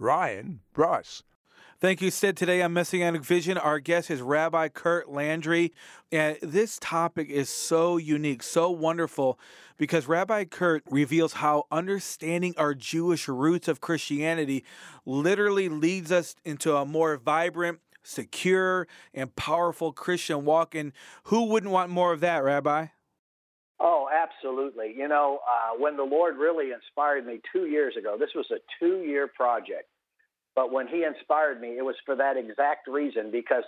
Ryan Bruss. Thank you, Sid. Today on Messianic Vision, our guest is Rabbi Kurt Landry. And this topic is so unique, so wonderful, because Rabbi Kurt reveals how understanding our Jewish roots of Christianity literally leads us into a more vibrant, secure, and powerful Christian walk. And who wouldn't want more of that, Rabbi? Oh, absolutely. You know, uh, when the Lord really inspired me two years ago, this was a two year project. But when He inspired me, it was for that exact reason because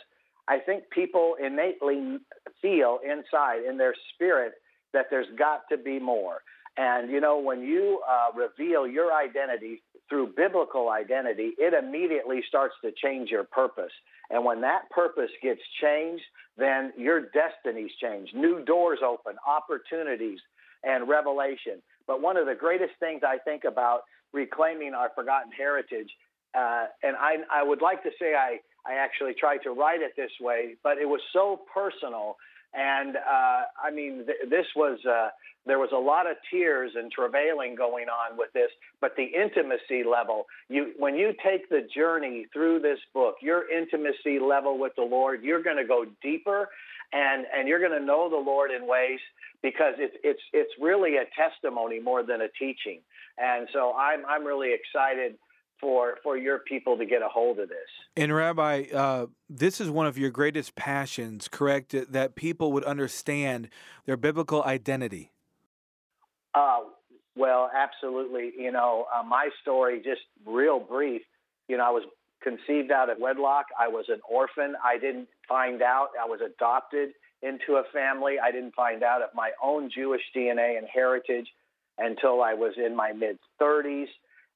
I think people innately feel inside in their spirit that there's got to be more. And, you know, when you uh, reveal your identity through biblical identity, it immediately starts to change your purpose. And when that purpose gets changed, then your destinies change. New doors open, opportunities, and revelation. But one of the greatest things I think about reclaiming our forgotten heritage, uh, and I, I would like to say I, I actually tried to write it this way, but it was so personal. And uh, I mean, th- this was. Uh, there was a lot of tears and travailing going on with this, but the intimacy level, you when you take the journey through this book, your intimacy level with the Lord, you're going to go deeper and and you're going to know the Lord in ways because it's it's it's really a testimony more than a teaching. And so I'm I'm really excited for for your people to get a hold of this. And Rabbi, uh, this is one of your greatest passions, correct? That people would understand their biblical identity. Uh, well, absolutely. You know, uh, my story, just real brief. You know, I was conceived out of wedlock. I was an orphan. I didn't find out. I was adopted into a family. I didn't find out of my own Jewish DNA and heritage until I was in my mid 30s.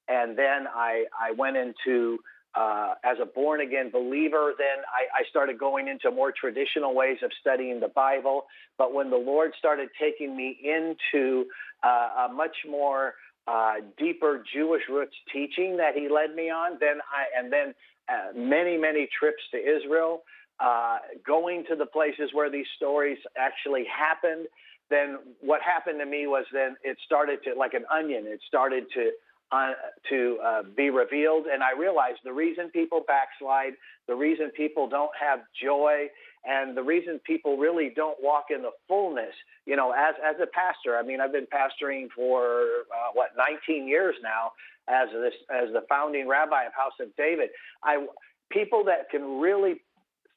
And then I, I went into uh, as a born again believer, then I, I, started going into more traditional ways of studying the Bible. But when the Lord started taking me into uh, a much more uh, deeper Jewish roots teaching that He led me on, then I and then uh, many many trips to Israel, uh, going to the places where these stories actually happened. Then what happened to me was then it started to like an onion. It started to uh, to uh, be revealed. And I realized the reason people backslide, the reason people don't have joy, and the reason people really don't walk in the fullness, you know, as as a pastor. I mean, I've been pastoring for uh, what 19 years now as this as the founding rabbi of House of David. I people that can really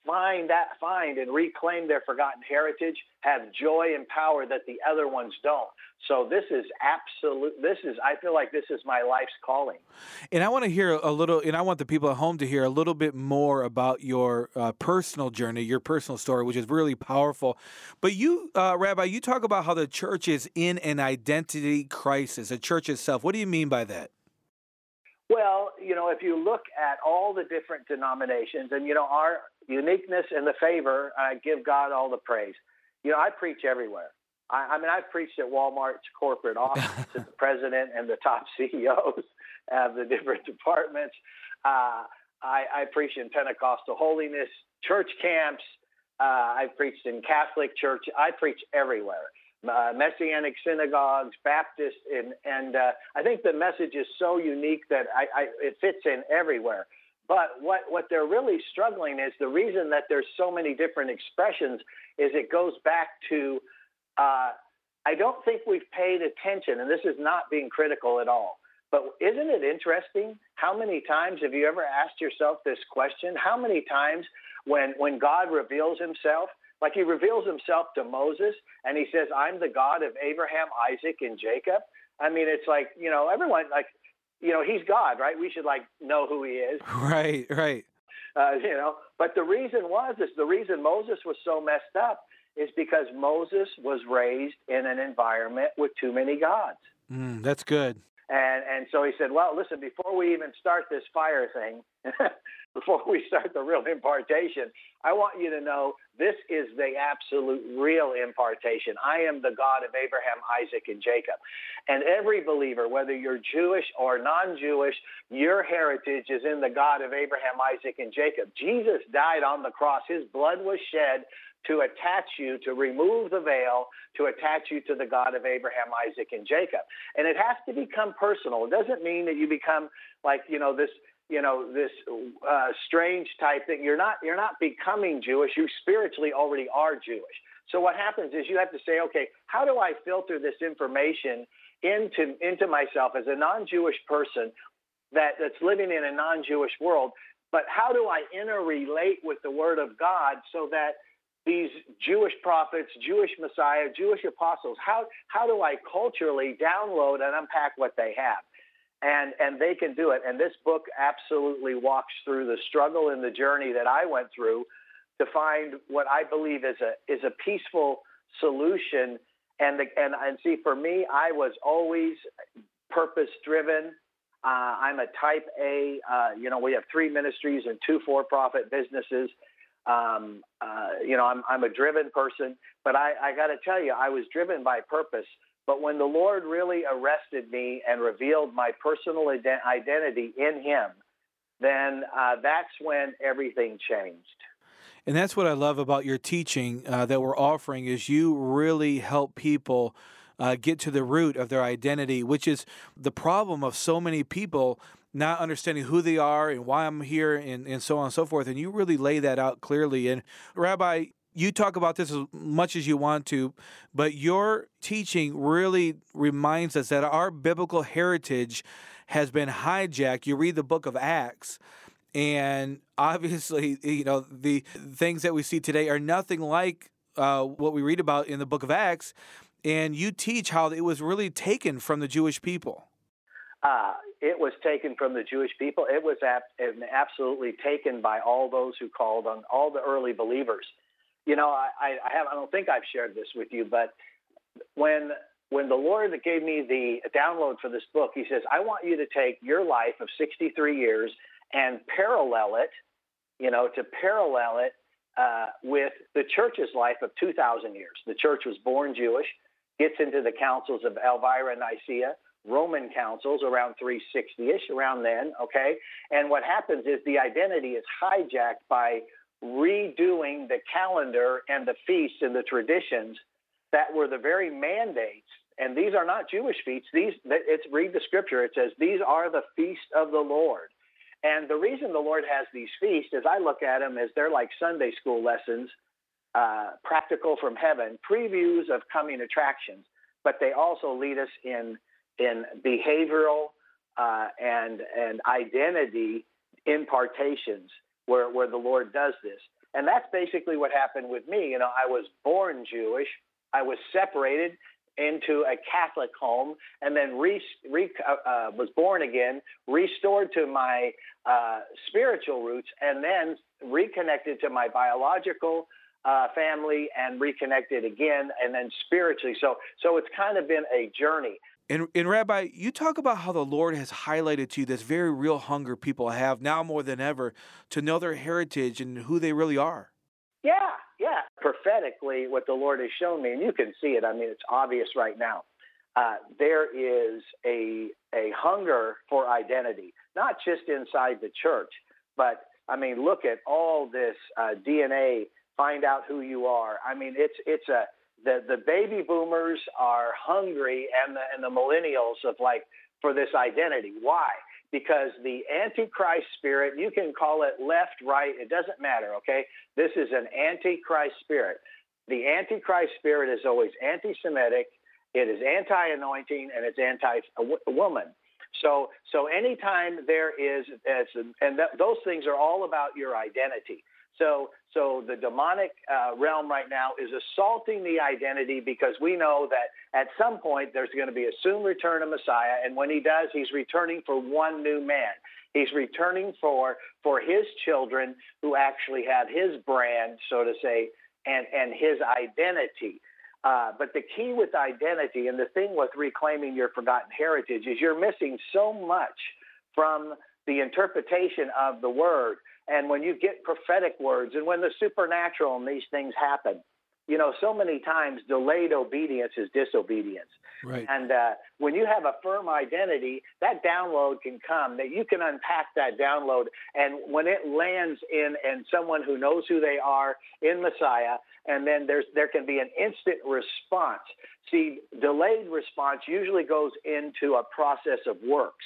find that find and reclaim their forgotten heritage have joy and power that the other ones don't. So this is absolute this is i feel like this is my life's calling. And i want to hear a little and i want the people at home to hear a little bit more about your uh, personal journey your personal story which is really powerful. But you uh, rabbi you talk about how the church is in an identity crisis the church itself. What do you mean by that well, you know, if you look at all the different denominations and, you know, our uniqueness and the favor, I give God all the praise. You know, I preach everywhere. I, I mean, I've preached at Walmart's corporate office to the president and the top CEOs of the different departments. Uh, I, I preach in Pentecostal holiness, church camps. Uh, I've preached in Catholic church. I preach everywhere uh, Messianic synagogues, Baptist, and, and uh, I think the message is so unique that I, I, it fits in everywhere. But what, what they're really struggling is the reason that there's so many different expressions is it goes back to uh, I don't think we've paid attention, and this is not being critical at all. But isn't it interesting? How many times have you ever asked yourself this question? How many times when when God reveals Himself, like he reveals himself to Moses and he says, I'm the God of Abraham, Isaac, and Jacob. I mean, it's like, you know, everyone, like, you know, he's God, right? We should, like, know who he is. Right, right. Uh, you know, but the reason was, is the reason Moses was so messed up is because Moses was raised in an environment with too many gods. Mm, that's good. And and so he said, well, listen, before we even start this fire thing, before we start the real impartation, I want you to know this is the absolute real impartation. I am the God of Abraham, Isaac, and Jacob. And every believer, whether you're Jewish or non Jewish, your heritage is in the God of Abraham, Isaac, and Jacob. Jesus died on the cross, his blood was shed to attach you, to remove the veil, to attach you to the God of Abraham, Isaac, and Jacob. And it has to become personal. It doesn't mean that you become like, you know, this you know this uh, strange type thing. You're not you're not becoming Jewish. You spiritually already are Jewish. So what happens is you have to say, okay, how do I filter this information into into myself as a non-Jewish person that that's living in a non-Jewish world? But how do I interrelate with the Word of God so that these Jewish prophets, Jewish Messiah, Jewish apostles, how how do I culturally download and unpack what they have? And and they can do it. And this book absolutely walks through the struggle and the journey that I went through to find what I believe is a is a peaceful solution. And the, and and see, for me, I was always purpose driven. Uh, I'm a type A. Uh, you know, we have three ministries and two for profit businesses. Um, uh, you know, I'm I'm a driven person, but I, I got to tell you, I was driven by purpose but when the Lord really arrested me and revealed my personal ident- identity in Him, then uh, that's when everything changed. And that's what I love about your teaching uh, that we're offering is you really help people uh, get to the root of their identity, which is the problem of so many people not understanding who they are and why I'm here and, and so on and so forth. And you really lay that out clearly. And Rabbi, you talk about this as much as you want to, but your teaching really reminds us that our biblical heritage has been hijacked. You read the book of Acts, and obviously, you know, the things that we see today are nothing like uh, what we read about in the book of Acts. And you teach how it was really taken from the Jewish people. Uh, it was taken from the Jewish people. It was ap- absolutely taken by all those who called on all the early believers you know, I, I have I don't think I've shared this with you, but when when the Lord that gave me the download for this book, He says, I want you to take your life of 63 years and parallel it, you know, to parallel it uh, with the church's life of 2,000 years. The church was born Jewish, gets into the councils of Elvira and Nicaea, Roman councils around 360 ish, around then, okay? And what happens is the identity is hijacked by redoing the calendar and the feasts and the traditions that were the very mandates. And these are not Jewish feasts. These, it's read the scripture. It says these are the feasts of the Lord. And the reason the Lord has these feasts, as I look at them, is they're like Sunday school lessons, uh, practical from heaven, previews of coming attractions. But they also lead us in in behavioral uh, and and identity impartations where, where the Lord does this. And that's basically what happened with me. You know, I was born Jewish, I was separated into a Catholic home, and then re, re, uh, uh, was born again, restored to my uh, spiritual roots, and then reconnected to my biological uh, family, and reconnected again, and then spiritually. So, so it's kind of been a journey. And, and Rabbi, you talk about how the Lord has highlighted to you this very real hunger people have now more than ever to know their heritage and who they really are. Yeah, yeah. Prophetically, what the Lord has shown me, and you can see it, I mean, it's obvious right now. Uh, there is a, a hunger for identity, not just inside the church, but I mean, look at all this uh, DNA, find out who you are. I mean, it's, it's a, the the baby boomers are hungry and the and the millennials of like for this identity. Why? Because the antichrist spirit, you can call it left, right, it doesn't matter, okay? This is an antichrist spirit. The antichrist spirit is always anti-Semitic, it is anti-anointing, and it's anti-woman. So, so anytime there is, and that, those things are all about your identity. So, so the demonic uh, realm right now is assaulting the identity because we know that at some point there's going to be a soon return of Messiah, and when he does, he's returning for one new man. He's returning for for his children who actually have his brand, so to say, and and his identity. Uh, but the key with identity and the thing with reclaiming your forgotten heritage is you're missing so much from the interpretation of the word. And when you get prophetic words and when the supernatural and these things happen, you know, so many times delayed obedience is disobedience. Right. And uh, when you have a firm identity, that download can come. That you can unpack that download, and when it lands in and someone who knows who they are in Messiah, and then there's there can be an instant response. See, delayed response usually goes into a process of works,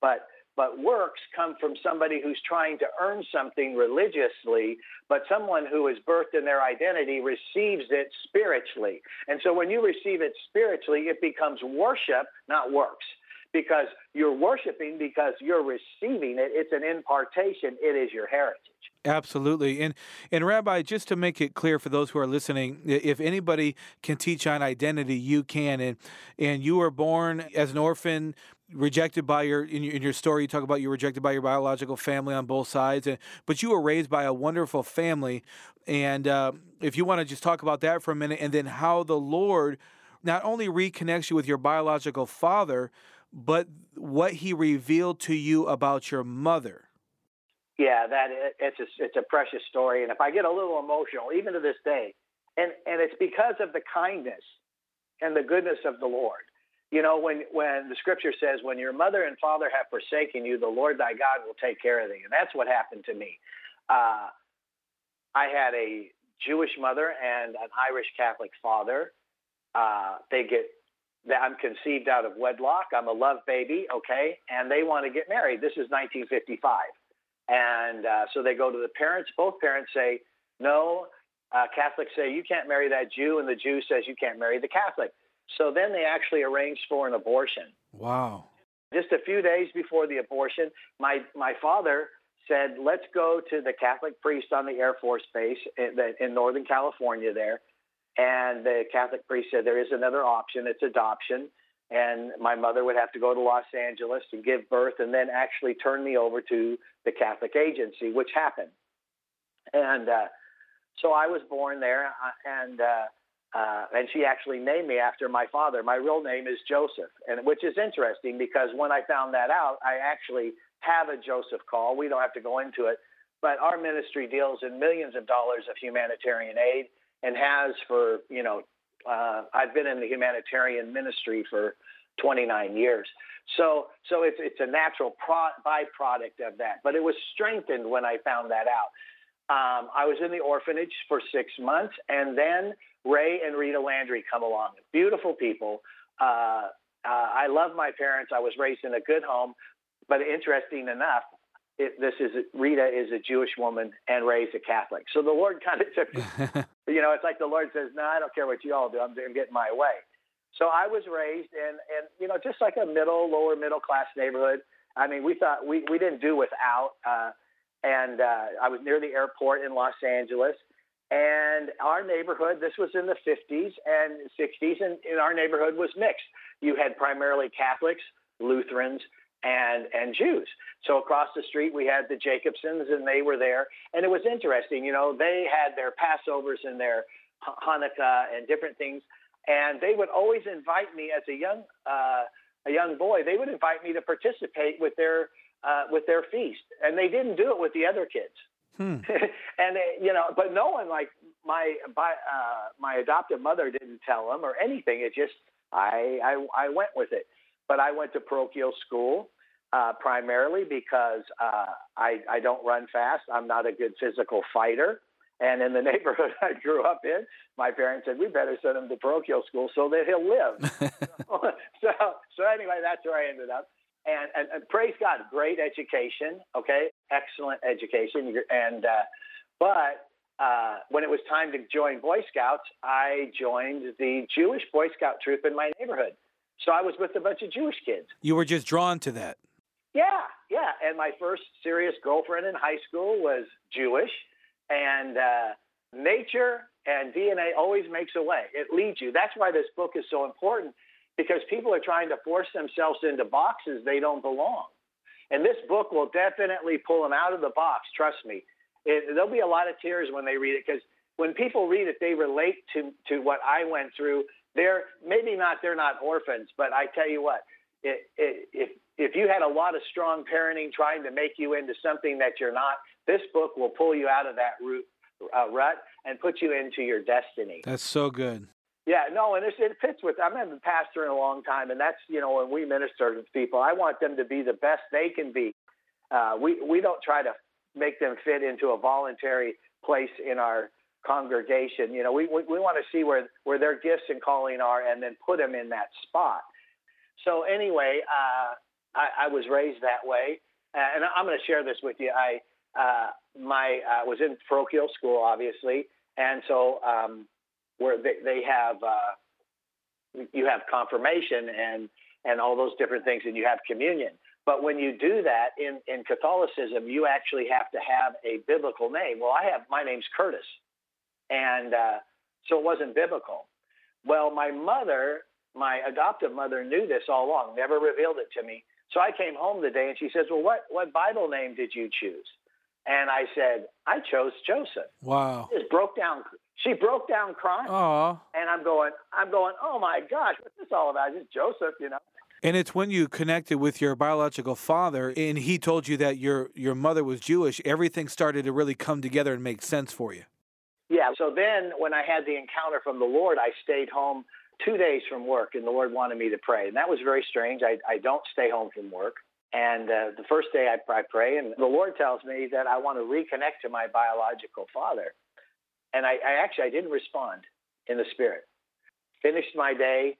but but works come from somebody who's trying to earn something religiously, but someone who is birthed in their identity receives it spiritually. And so when you receive it spiritually, it becomes worship, not works. Because you're worshiping because you're receiving it. It's an impartation. It is your heritage. Absolutely. And and Rabbi, just to make it clear for those who are listening, if anybody can teach on identity, you can. And and you were born as an orphan rejected by your in, your in your story you talk about you were rejected by your biological family on both sides and but you were raised by a wonderful family. And uh, if you want to just talk about that for a minute and then how the lord not only reconnects you with your biological father but what he revealed to you about your mother. Yeah that it's a, it's a precious story and if i get a little emotional even to this day and and it's because of the kindness and the goodness of the lord you know, when, when the scripture says, when your mother and father have forsaken you, the Lord thy God will take care of thee. And that's what happened to me. Uh, I had a Jewish mother and an Irish Catholic father. Uh, they get, that I'm conceived out of wedlock. I'm a love baby, okay? And they want to get married. This is 1955. And uh, so they go to the parents. Both parents say, no. Uh, Catholics say, you can't marry that Jew. And the Jew says, you can't marry the Catholic. So then they actually arranged for an abortion. Wow. Just a few days before the abortion, my, my father said, let's go to the Catholic priest on the Air Force Base in, in Northern California there. And the Catholic priest said, there is another option. It's adoption. And my mother would have to go to Los Angeles to give birth and then actually turn me over to the Catholic agency, which happened. And uh, so I was born there. Uh, and uh, uh, and she actually named me after my father. My real name is Joseph, and which is interesting because when I found that out, I actually have a Joseph call. We don't have to go into it, but our ministry deals in millions of dollars of humanitarian aid and has for you know uh, I've been in the humanitarian ministry for 29 years. So so it's it's a natural pro- byproduct of that, but it was strengthened when I found that out. Um, I was in the orphanage for six months, and then Ray and Rita Landry come along. Beautiful people. Uh, uh, I love my parents. I was raised in a good home, but interesting enough, it, this is Rita is a Jewish woman and Ray's a Catholic. So the Lord kind of took, you know, it's like the Lord says, "No, I don't care what you all do. I'm, I'm getting my way." So I was raised in, in you know, just like a middle, lower middle class neighborhood. I mean, we thought we we didn't do without. Uh, and uh, I was near the airport in Los Angeles. And our neighborhood, this was in the 50s and 60s, and, in our neighborhood was mixed. You had primarily Catholics, Lutherans, and and Jews. So across the street we had the Jacobsons, and they were there, and it was interesting. You know, they had their Passovers and their Hanukkah and different things, and they would always invite me as a young uh, a young boy. They would invite me to participate with their uh, with their feast, and they didn't do it with the other kids. Hmm. and uh, you know, but no one like my by, uh, my adoptive mother didn't tell them or anything. It just I I, I went with it. But I went to parochial school uh, primarily because uh, I I don't run fast. I'm not a good physical fighter. And in the neighborhood I grew up in, my parents said we better send him to parochial school so that he'll live. so so anyway, that's where I ended up and, and, and, praise God, great education, okay, excellent education, and uh, but uh, when it was time to join Boy Scouts, I joined the Jewish Boy Scout troop in my neighborhood. So I was with a bunch of Jewish kids. You were just drawn to that. Yeah, yeah. And my first serious girlfriend in high school was Jewish, and uh, nature and DNA always makes a way. It leads you. That's why this book is so important because people are trying to force themselves into boxes they don't belong. And this book will definitely pull them out of the box. Trust me. It, there'll be a lot of tears when they read it because when people read it, they relate to to what I went through. They're maybe not they're not orphans, but I tell you what, it, it, if if you had a lot of strong parenting trying to make you into something that you're not, this book will pull you out of that root, uh, rut and put you into your destiny. That's so good. Yeah, no, and it fits with. I've been a pastor in a long time, and that's you know when we minister to people, I want them to be the best they can be. Uh, we we don't try to make them fit into a voluntary place in our congregation. You know, we we, we want to see where where their gifts and calling are, and then put them in that spot. So anyway, uh, I, I was raised that way, uh, and I'm going to share this with you. I uh, my uh, was in parochial school, obviously, and so um, where they, they have uh, you have confirmation and and all those different things, and you have communion. But when you do that in in Catholicism, you actually have to have a biblical name. Well, I have my name's Curtis, and uh, so it wasn't biblical. Well, my mother, my adoptive mother, knew this all along, never revealed it to me. So I came home the day and she says, Well, what, what Bible name did you choose? And I said, I chose Joseph. Wow. Just broke down. She broke down crying. Aww. And I'm going, I'm going, oh my gosh, what's this all about? Just Joseph, you know. And it's when you connected with your biological father and he told you that your your mother was Jewish, everything started to really come together and make sense for you. Yeah. So then when I had the encounter from the Lord, I stayed home two days from work, and the Lord wanted me to pray. And that was very strange. I, I don't stay home from work. And uh, the first day I, I pray, and the Lord tells me that I want to reconnect to my biological father. And I, I actually I didn't respond in the spirit. Finished my day,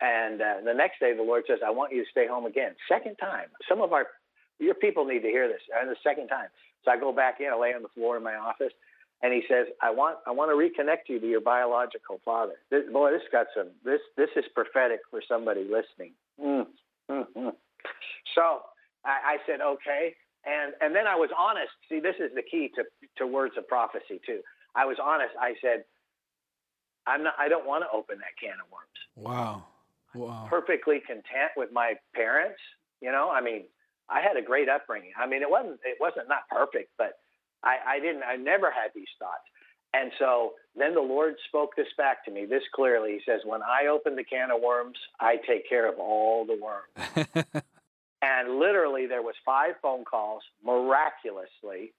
and uh, the next day the Lord says, "I want you to stay home again." Second time. Some of our your people need to hear this. And the second time, so I go back in, I lay on the floor in my office, and he says, "I want I want to reconnect you to your biological father." This, boy, this got some. This this is prophetic for somebody listening. Mm, mm, mm. So I, I said, "Okay," and and then I was honest. See, this is the key to to words of prophecy too. I was honest. I said, "I'm not. I don't want to open that can of worms." Wow. Wow. I'm perfectly content with my parents. You know, I mean, I had a great upbringing. I mean, it wasn't it wasn't not perfect, but I, I didn't, I never had these thoughts. And so then the Lord spoke this back to me this clearly. He says, When I open the can of worms, I take care of all the worms. and literally, there was five phone calls miraculously,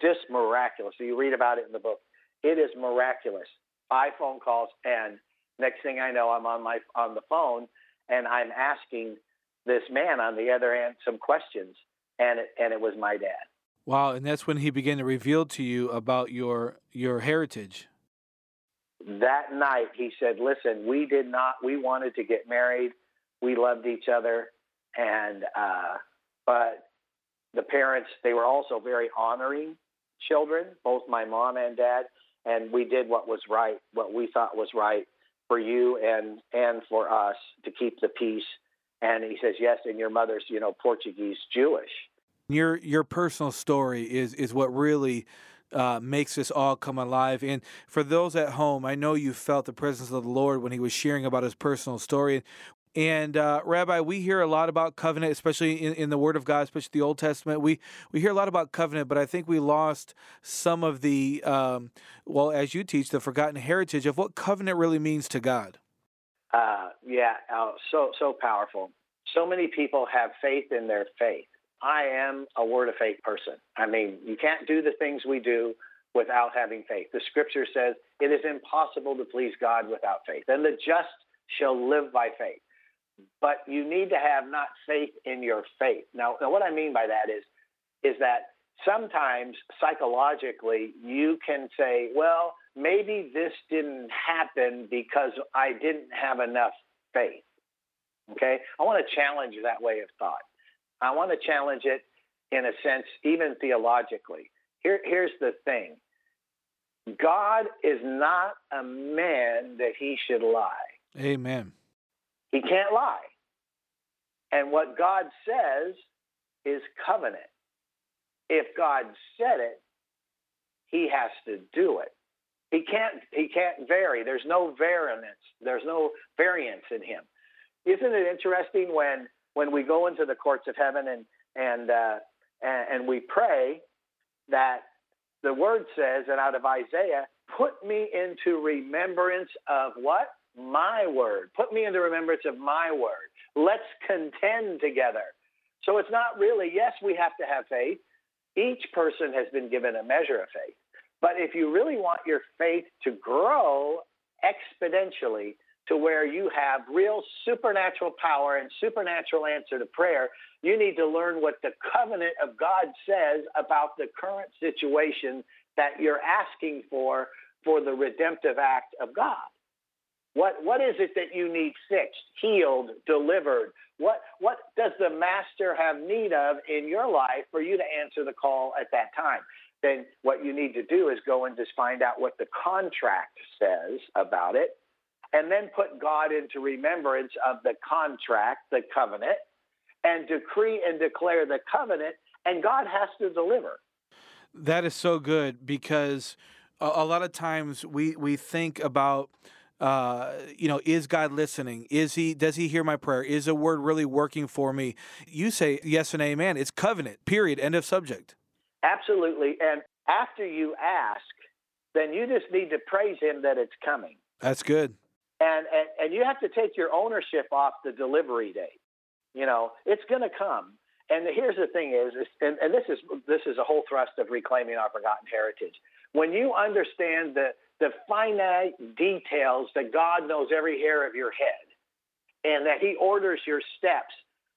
just miraculously. You read about it in the book. It is miraculous. Five phone calls, and next thing I know, I'm on my on the phone, and I'm asking this man on the other end some questions, and it, and it was my dad. Wow, and that's when he began to reveal to you about your your heritage. That night he said, "Listen, we did not we wanted to get married. We loved each other and uh but the parents they were also very honoring children, both my mom and dad, and we did what was right, what we thought was right for you and and for us to keep the peace." And he says, "Yes, and your mother's, you know, Portuguese Jewish." Your your personal story is is what really uh, makes this all come alive. And for those at home, I know you felt the presence of the Lord when he was sharing about his personal story. And uh, Rabbi, we hear a lot about covenant, especially in, in the Word of God, especially the Old Testament. We we hear a lot about covenant, but I think we lost some of the um, well, as you teach, the forgotten heritage of what covenant really means to God. Uh, yeah, uh, so so powerful. So many people have faith in their faith I am a word of faith person. I mean, you can't do the things we do without having faith. The scripture says it is impossible to please God without faith, and the just shall live by faith. But you need to have not faith in your faith. Now, now what I mean by that is, is that sometimes psychologically you can say, well, maybe this didn't happen because I didn't have enough faith. Okay? I want to challenge that way of thought. I want to challenge it in a sense, even theologically. Here, here's the thing God is not a man that he should lie. Amen. He can't lie. And what God says is covenant. If God said it, he has to do it. He can't he can't vary. There's no variance. There's no variance in him. Isn't it interesting when when we go into the courts of heaven and and uh, and, and we pray that the word says, and out of Isaiah, put me into remembrance of what? My word. Put me in the remembrance of my word. Let's contend together. So it's not really, yes, we have to have faith. Each person has been given a measure of faith. But if you really want your faith to grow exponentially to where you have real supernatural power and supernatural answer to prayer, you need to learn what the covenant of God says about the current situation that you're asking for for the redemptive act of God. What, what is it that you need fixed, healed, delivered? What, what does the master have need of in your life for you to answer the call at that time? Then what you need to do is go and just find out what the contract says about it, and then put God into remembrance of the contract, the covenant, and decree and declare the covenant, and God has to deliver. That is so good because a, lot of times we, we think about uh, you know, is God listening? Is he does he hear my prayer? Is a word really working for me? You say yes and amen. It's covenant. Period. End of subject. Absolutely. And after you ask, then you just need to praise him that it's coming. That's good. And and, and you have to take your ownership off the delivery date. You know, it's going to come. And here's the thing is, is and, and this is this is a whole thrust of reclaiming our forgotten heritage. When you understand the the finite details that God knows every hair of your head and that He orders your steps,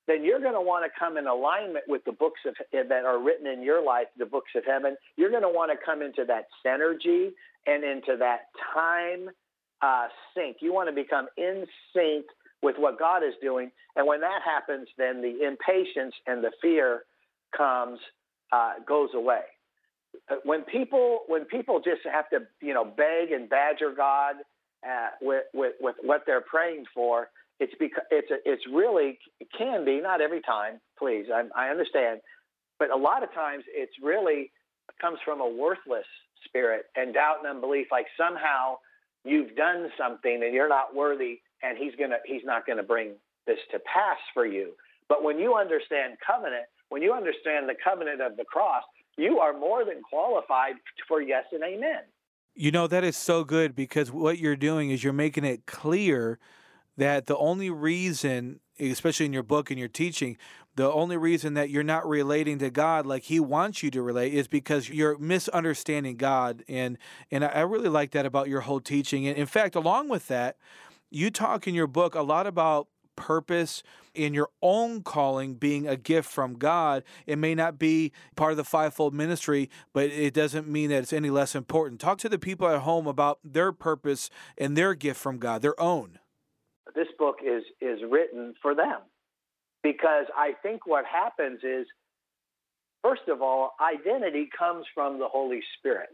then you're going to want to come in alignment with the books of, that are written in your life, the books of heaven. You're going to want to come into that synergy and into that time uh, sync. You want to become in sync with what God is doing. And when that happens, then the impatience and the fear comes, uh, goes away. Uh, when people when people just have to you know beg and badger God uh, with, with with what they're praying for, it's because it's a, it's really it can be not every time. Please, I, I understand, but a lot of times it's really comes from a worthless spirit and doubt and unbelief. Like somehow you've done something and you're not worthy, and he's gonna he's not gonna bring this to pass for you. But when you understand covenant, when you understand the covenant of the cross, you are more than qualified for yes and amen. You know, that is so good because what you're doing is you're making it clear that the only reason, especially in your book and your teaching, the only reason that you're not relating to God like He wants you to relate is because you're misunderstanding God. And and I really like that about your whole teaching. And in fact, along with that, you talk in your book a lot about purpose in your own calling being a gift from God. It may not be part of the fivefold ministry, but it doesn't mean that it's any less important. Talk to the people at home about their purpose and their gift from God, their own. This book is is written for them because I think what happens is first of all, identity comes from the Holy Spirit.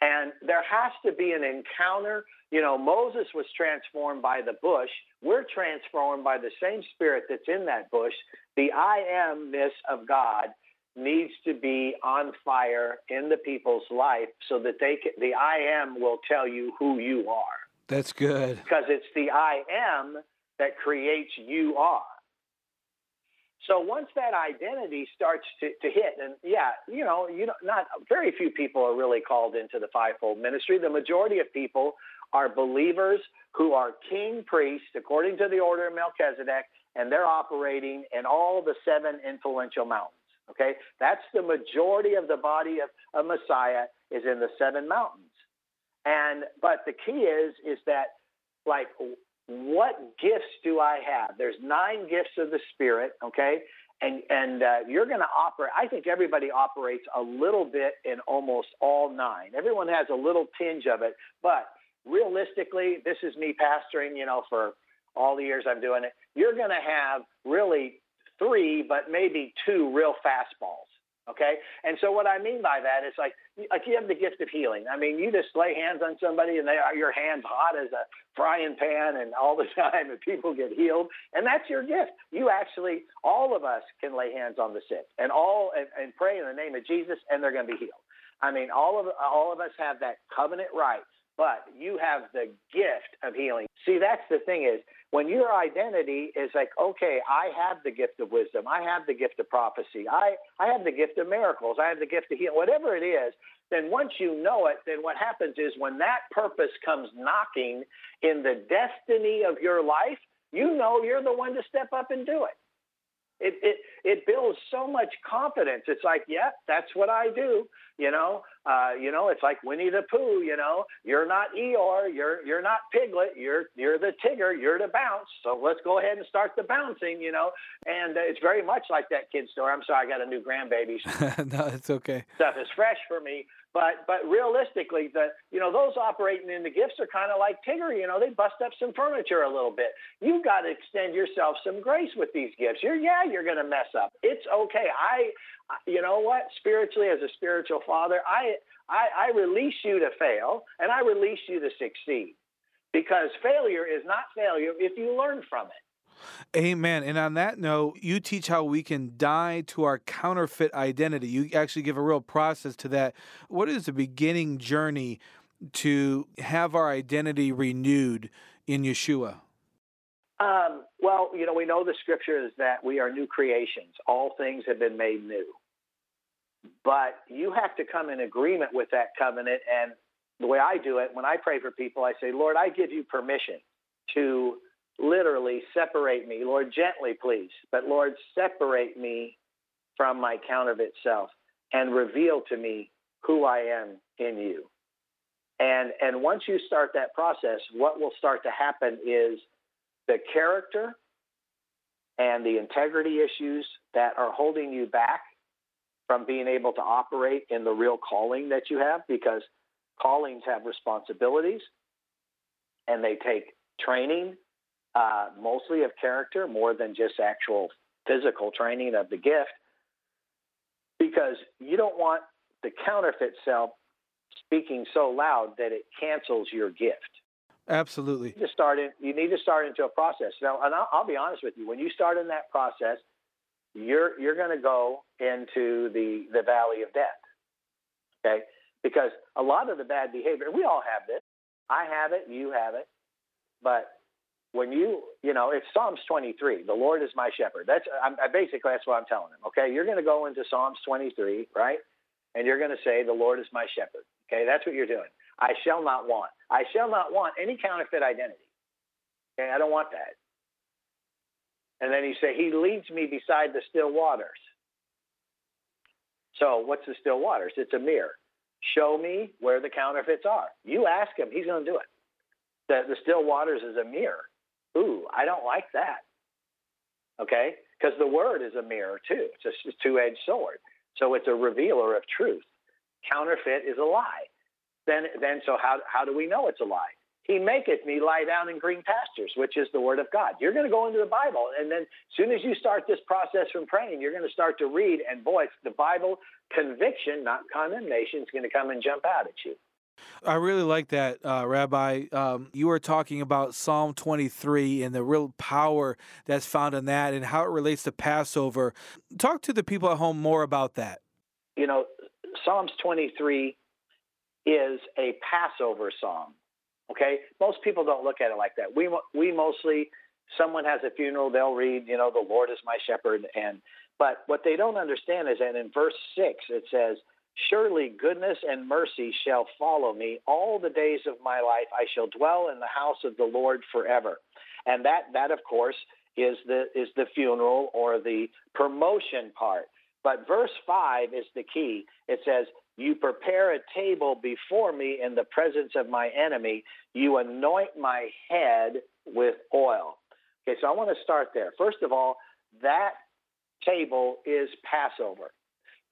And there has to be an encounter. You know, Moses was transformed by the bush. We're transformed by the same spirit that's in that bush. The I amness of God needs to be on fire in the people's life so that they can, the I am will tell you who you are. That's good. Because it's the I am that creates you are. So once that identity starts to, to hit, and yeah, you know, you know, not very few people are really called into the fivefold ministry. The majority of people are believers who are king priests according to the order of Melchizedek, and they're operating in all the seven influential mountains. Okay, that's the majority of the body of, of Messiah is in the seven mountains. And but the key is is that like what gifts do I have? There's nine gifts of the Spirit, okay? And, and uh, you're going to operate. I think everybody operates a little bit in almost all nine. Everyone has a little tinge of it, but realistically, this is me pastoring, you know, for all the years I'm doing it. You're going to have really three, but maybe two real fastballs. Okay, and so what I mean by that is like like you have the gift of healing. I mean, you just lay hands on somebody and they are your hands hot as a frying pan, and all the time, and people get healed, and that's your gift. You actually, all of us can lay hands on the sick and all and, and pray in the name of Jesus, and they're going to be healed. I mean, all of all of us have that covenant right but you have the gift of healing. See, that's the thing is when your identity is like, okay, I have the gift of wisdom, I have the gift of prophecy, I, I have the gift of miracles, I have the gift of healing, whatever it is, then once you know it, then what happens is when that purpose comes knocking in the destiny of your life, you know you're the one to step up and do it. It it it builds so much confidence. It's like, yeah, that's what I do. You know, uh, you know, it's like Winnie the Pooh. You know, you're not Eeyore, you're you're not Piglet, you're you're the Tigger, you're the bounce. So let's go ahead and start the bouncing. You know, and uh, it's very much like that kid story. I'm sorry, I got a new grandbaby. no, it's okay. Stuff is fresh for me, but but realistically, the you know those operating in the gifts are kind of like Tigger. You know, they bust up some furniture a little bit. You've got to extend yourself some grace with these gifts. You're yeah, you're going to mess up. It's okay. I, you know what? Spiritually, as a spiritual father, I I, I release you to fail and I release you to succeed, because failure is not failure if you learn from it. Amen. And on that note, you teach how we can die to our counterfeit identity. You actually give a real process to that. What is the beginning journey to have our identity renewed in Yeshua? Um, well, you know, we know the scripture is that we are new creations. All things have been made new. But you have to come in agreement with that covenant. And the way I do it, when I pray for people, I say, Lord, I give you permission to literally separate me. Lord, gently, please, but Lord, separate me from my counterfeit self and reveal to me who I am in you. And, and once you start that process, what will start to happen is the character and the integrity issues that are holding you back from being able to operate in the real calling that you have, because callings have responsibilities and they take training uh, mostly of character more than just actual physical training of the gift because you don't want the counterfeit self speaking so loud that it cancels your gift. Absolutely. You need to start in, you need to start into a process. Now, and I'll, I'll be honest with you, when you start in that process, you're you're going to go into the the valley of death. Okay? Because a lot of the bad behavior, we all have this. I have it, you have it. But when you, you know, it's Psalms 23. The Lord is my shepherd. That's I'm, I basically that's what I'm telling him. Okay, you're going to go into Psalms 23, right? And you're going to say, "The Lord is my shepherd." Okay, that's what you're doing. I shall not want. I shall not want any counterfeit identity. Okay, I don't want that. And then you say, He leads me beside the still waters. So, what's the still waters? It's a mirror. Show me where the counterfeits are. You ask Him, He's going to do it. The, the still waters is a mirror. Ooh, I don't like that. Okay? Because the word is a mirror too. It's a, a two edged sword. So it's a revealer of truth. Counterfeit is a lie. Then, then so how, how do we know it's a lie? He maketh me lie down in green pastures, which is the word of God. You're going to go into the Bible, and then as soon as you start this process from praying, you're going to start to read, and boy, it's the Bible conviction, not condemnation, is going to come and jump out at you. I really like that, uh, Rabbi. Um, you were talking about Psalm 23 and the real power that's found in that and how it relates to Passover. Talk to the people at home more about that. You know, Psalms 23 is a Passover song. Okay, most people don't look at it like that. We we mostly, someone has a funeral, they'll read, you know, the Lord is my shepherd, and but what they don't understand is that in verse six it says, Surely goodness and mercy shall follow me all the days of my life. I shall dwell in the house of the Lord forever. And that, that of course, is the, is the funeral or the promotion part. But verse 5 is the key. It says, You prepare a table before me in the presence of my enemy. You anoint my head with oil. Okay, so I want to start there. First of all, that table is Passover.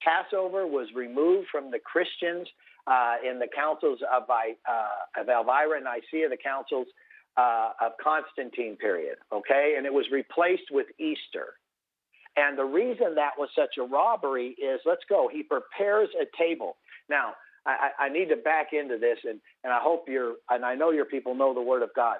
Passover was removed from the Christians uh, in the councils of, uh, of Elvira and Nicaea, the councils uh, of Constantine period, okay? And it was replaced with Easter. And the reason that was such a robbery is, let's go, he prepares a table. Now, I, I need to back into this, and, and I hope you're, and I know your people know the Word of God.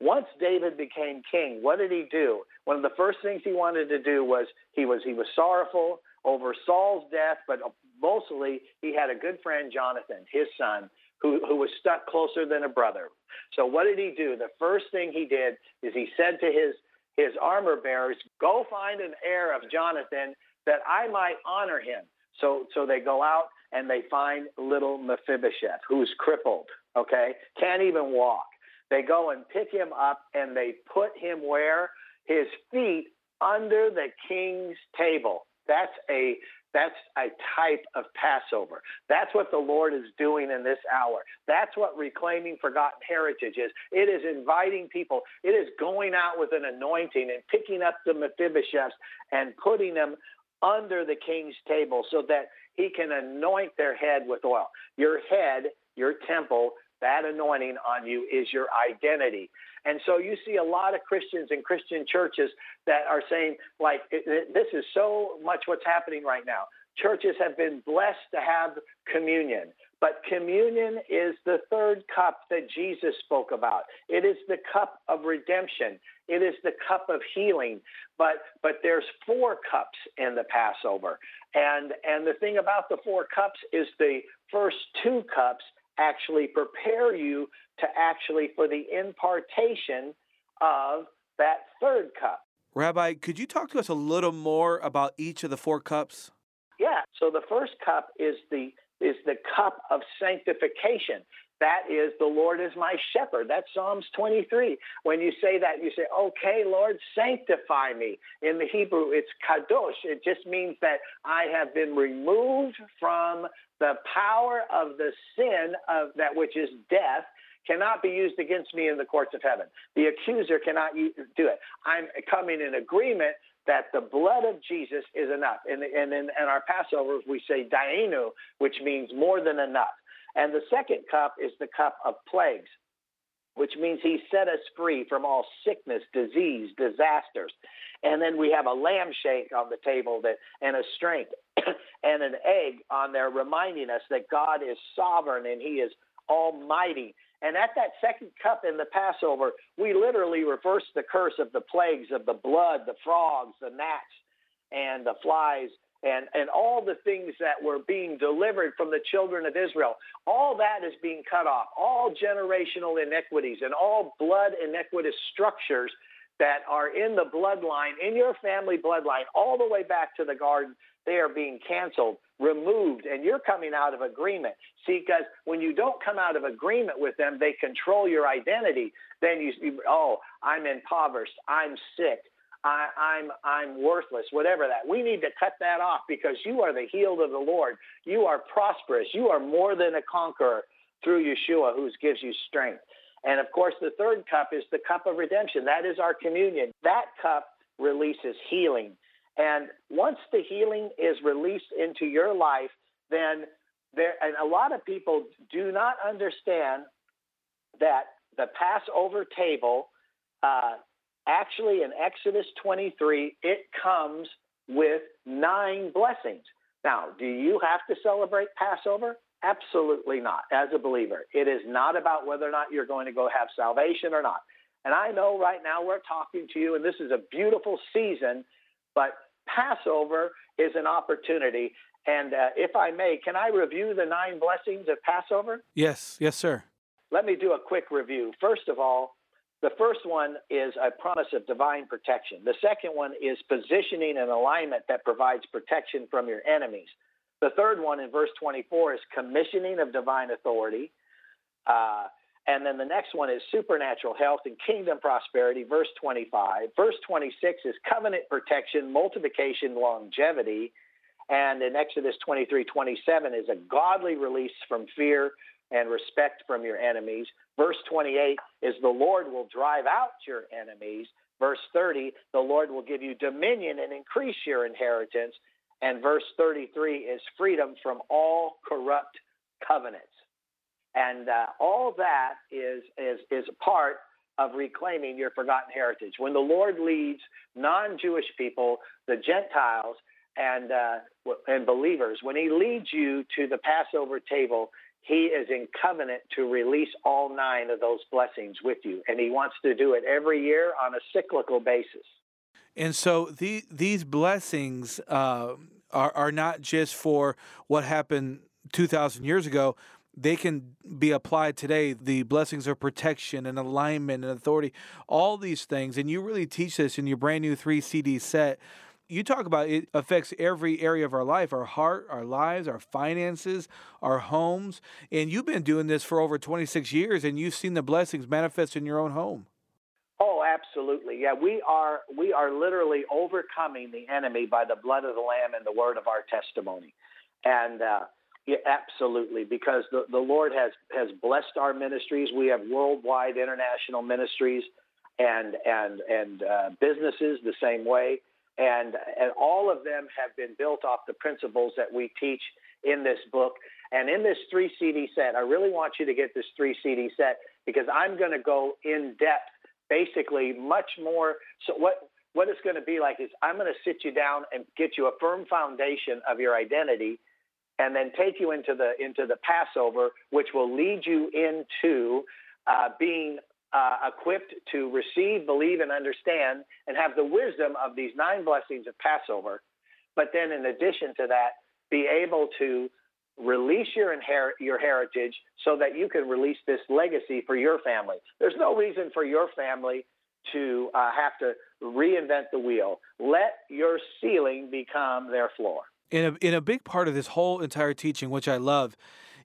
Once David became king, what did he do? One of the first things he wanted to do was he was he was sorrowful over Saul's death, but mostly he had a good friend, Jonathan, his son, who, who was stuck closer than a brother. So what did he do? The first thing he did is he said to his his armor bearers, "Go find an heir of Jonathan that I might honor him." So so they go out and they find little Mephibosheth, who's crippled, okay, can't even walk. They go and pick him up and they put him where? His feet under the king's table. That's a that's a type of Passover. That's what the Lord is doing in this hour. That's what reclaiming forgotten heritage is. It is inviting people. It is going out with an anointing and picking up the Mephibosheths and putting them under the king's table so that he can anoint their head with oil. Your head, your temple, that anointing on you is your identity. And so you see a lot of Christians and Christian churches that are saying, like, this is so much what's happening right now. Churches have been blessed to have communion, but communion is the third cup that Jesus spoke about. It is the cup of redemption. It is the cup of healing. But but there's four cups in the Passover. And and the thing about the four cups is the first two cups actually prepare you to actually for the impartation of that third cup. Rabbi, could you talk to us a little more about each of the four cups? Yeah. So the first cup is the is the cup of sanctification. That is, the Lord is my shepherd. That's Psalms 23. When you say that, you say, okay, Lord, sanctify me. In the Hebrew, it's kadosh. It just means that I have been removed from the power of the sin of that which is death cannot be used against me in the courts of heaven. The accuser cannot do it. I'm coming in agreement that the blood of Jesus is enough. And, and in, our Passover, we say dayenu, which means more than enough. And the second cup is the cup of plagues, which means he set us free from all sickness, disease, disasters. And then we have a lamb shank on the table that and a strength and an egg on there reminding us that God is sovereign and he is almighty. And at that second cup in the Passover, we literally reverse the curse of the plagues of the blood, the frogs, the gnats, and the flies, and, and all the things that were being delivered from the children of Israel. All that is being cut off. All generational inequities and all blood iniquitous structures that are in the bloodline, in your family bloodline, all the way back to the garden, they are being canceled, removed, and you're coming out of agreement. See, because when you don't come out of agreement with them, they control your identity. Then you, you oh, I'm impoverished, I'm sick, I, I'm I'm worthless, whatever that. We need to cut that off because you are the healed of the Lord. You are prosperous. You are more than a conqueror through Yeshua, who gives you strength. And of course, the third cup is the cup of redemption. That is our communion. That cup releases healing. And once the healing is released into your life, then there, and a lot of people do not understand that the Passover table, uh, actually in Exodus 23, it comes with nine blessings. Now, do you have to celebrate Passover? Absolutely not, as a believer. It is not about whether or not you're going to go have salvation or not. And I know right now we're talking to you, and this is a beautiful season, but Passover is an opportunity. And uh, if I may, can I review the nine blessings of Passover? Yes, yes, sir. Let me do a quick review. First of all, the first one is a promise of divine protection. The second one is positioning and alignment that provides protection from your enemies. The third one in verse 24 is commissioning of divine authority. Uh, and then the next one is supernatural health and kingdom prosperity, verse 25. Verse 26 is covenant protection, multiplication, longevity. And in Exodus 23 27 is a godly release from fear and respect from your enemies. Verse 28 is the Lord will drive out your enemies. Verse 30, the Lord will give you dominion and increase your inheritance. And verse 33 is freedom from all corrupt covenants. And uh, all that is, is, is a part of reclaiming your forgotten heritage. When the Lord leads non Jewish people, the Gentiles, and, uh, and believers, when He leads you to the Passover table, He is in covenant to release all nine of those blessings with you. And He wants to do it every year on a cyclical basis. And so the, these blessings uh, are, are not just for what happened 2,000 years ago, they can be applied today. The blessings of protection and alignment and authority, all these things. And you really teach this in your brand new three CD set You talk about it affects every area of our life our heart, our lives, our finances, our homes. And you've been doing this for over 26 years and you've seen the blessings manifest in your own home. Oh, absolutely. Yeah, we are we are literally overcoming the enemy by the blood of the lamb and the word of our testimony. And uh, yeah, absolutely, because the, the Lord has has blessed our ministries. We have worldwide international ministries and and and uh, businesses the same way, and and all of them have been built off the principles that we teach in this book. And in this three CD set, I really want you to get this three CD set because I'm going to go in depth basically much more. So what what it's going to be like is I'm going to sit you down and get you a firm foundation of your identity, and then take you into the into the Passover, which will lead you into uh, being uh, equipped to receive, believe, and understand, and have the wisdom of these nine blessings of Passover. But then, in addition to that, be able to release your inherit your heritage so that you can release this legacy for your family. There's no reason for your family to uh, have to reinvent the wheel. Let your ceiling become their floor. In a, in a big part of this whole entire teaching, which I love,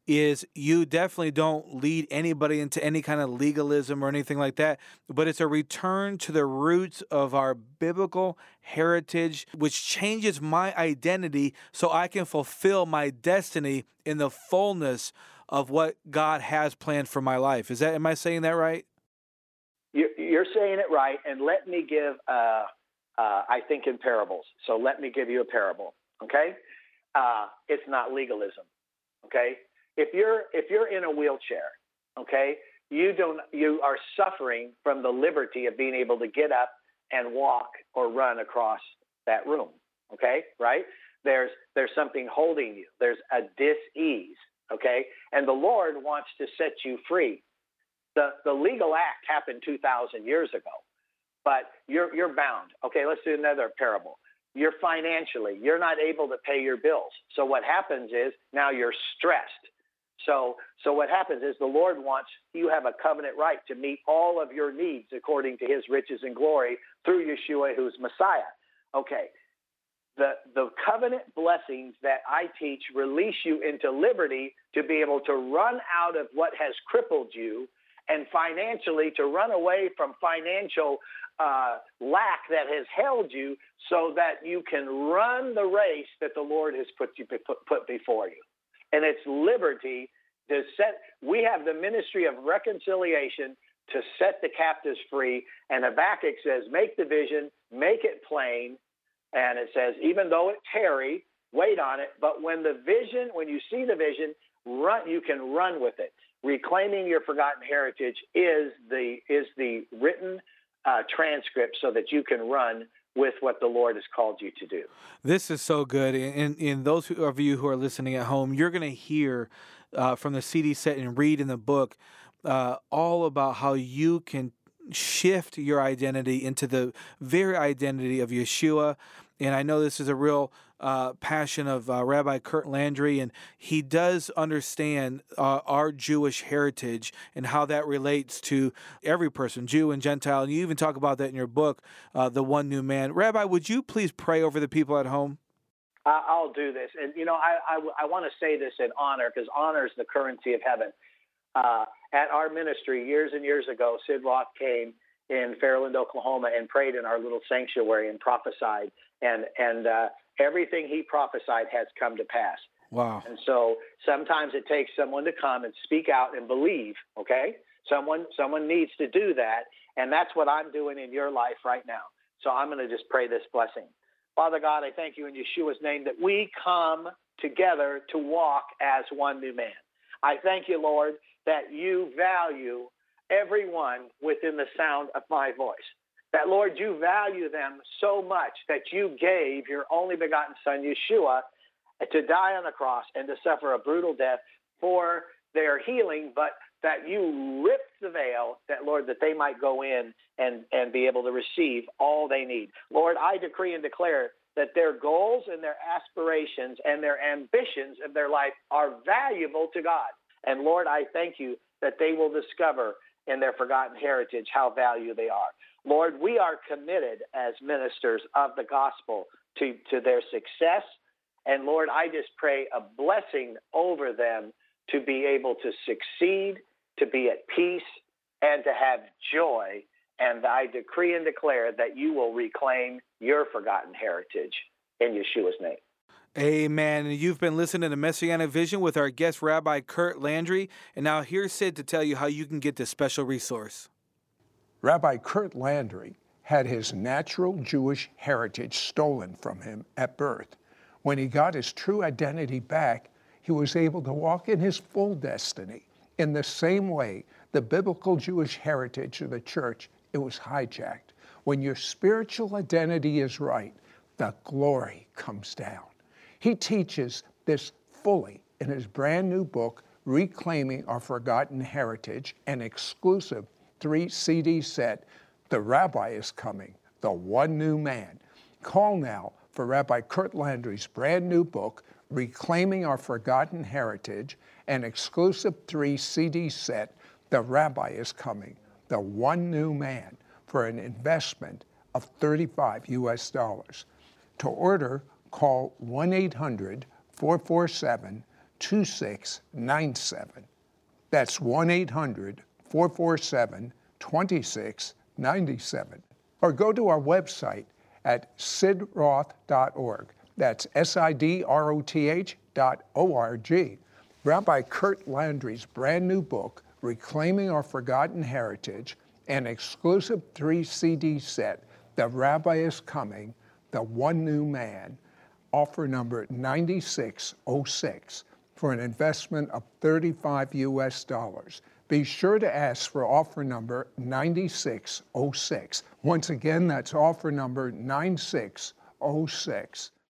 is you definitely don't lead anybody into any kind of legalism or anything like that, but it's a return to the roots of our biblical heritage, which changes my identity so I can fulfill my destiny in the fullness of what God has planned for my life. Is that am I saying that right? You're saying it right, and let me give. Uh, uh, I think in parables. So let me give you a parable. Okay, uh, it's not legalism. Okay, if you're if you're in a wheelchair, okay, you don't you are suffering from the liberty of being able to get up and walk or run across that room. Okay, right? There's there's something holding you. There's a dis-ease. Okay, and the Lord wants to set you free. The the legal act happened two thousand years ago, but you're you're bound. Okay, let's do another parable. You're financially you're not able to pay your bills. So what happens is now you're stressed so, so what happens is the Lord wants you have a covenant right to meet all of your needs according to His riches and glory through Yeshua, who's Messiah. Okay, the the covenant blessings that I teach release you into liberty to be able to run out of what has crippled you, and financially to run away from financial uh, lack that has held you, so that you can run the race that the Lord has put you put, put before you and it's liberty to set. We have the ministry of reconciliation to set the captives free. And Habakkuk says, make the vision, make it plain. And it says, even though it tarry, wait on it. But when the vision, when you see the vision, run, you can run with it. Reclaiming your forgotten heritage is the is the written uh, transcript so that you can run with what the Lord has called you to do. This is so good. And, and those of you who are listening at home, you're going to hear uh, from the CD set and read in the book uh, all about how you can shift your identity into the very identity of Yeshua. And I know this is a real uh, passion of uh, Rabbi Kurt Landry, and he does understand uh, our Jewish heritage and how that relates to every person, Jew and Gentile. And you even talk about that in your book, uh, The One New Man. Rabbi, would you please pray over the people at home? I'll do this. And, you know, I, I, I want to say this in honor because honor is the currency of heaven. Uh, at our ministry years and years ago, Sid Roth came in Fairland, Oklahoma, and prayed in our little sanctuary and prophesied. And, and uh, everything he prophesied has come to pass. Wow. And so sometimes it takes someone to come and speak out and believe, okay? Someone someone needs to do that, and that's what I'm doing in your life right now. So I'm going to just pray this blessing. Father God, I thank you in Yeshua's name that we come together to walk as one new man. I thank you, Lord, that you value everyone within the sound of my voice that, Lord, you value them so much that you gave your only begotten Son, Yeshua, to die on the cross and to suffer a brutal death for their healing, but that you ripped the veil, that, Lord, that they might go in and, and be able to receive all they need. Lord, I decree and declare that their goals and their aspirations and their ambitions of their life are valuable to God. And Lord, I thank you that they will discover in their forgotten heritage how valuable they are. Lord, we are committed as ministers of the gospel to, to their success. And Lord, I just pray a blessing over them to be able to succeed, to be at peace, and to have joy. And I decree and declare that you will reclaim your forgotten heritage in Yeshua's name. Amen. You've been listening to Messianic Vision with our guest, Rabbi Kurt Landry. And now here's Sid to tell you how you can get this special resource. Rabbi Kurt Landry had his natural Jewish heritage stolen from him at birth. When he got his true identity back, he was able to walk in his full destiny. In the same way, the biblical Jewish heritage of the church, it was hijacked. When your spiritual identity is right, the glory comes down. He teaches this fully in his brand new book, Reclaiming Our Forgotten Heritage, an exclusive three CD set. The Rabbi is Coming, The One New Man. Call now for Rabbi Kurt Landry's brand new book, Reclaiming Our Forgotten Heritage, an exclusive three CD set. The Rabbi is Coming, The One New Man, for an investment of 35 US dollars. To order, call 1 800 447 2697. That's 1 800 447 2697. Or go to our website at sidroth.org. That's S I D R O T H dot O R G. Rabbi Kurt Landry's brand new book, Reclaiming Our Forgotten Heritage, an exclusive three CD set, The Rabbi is Coming, The One New Man offer number 9606 for an investment of 35 US dollars. Be sure to ask for offer number 9606. Once again, that's offer number 9606.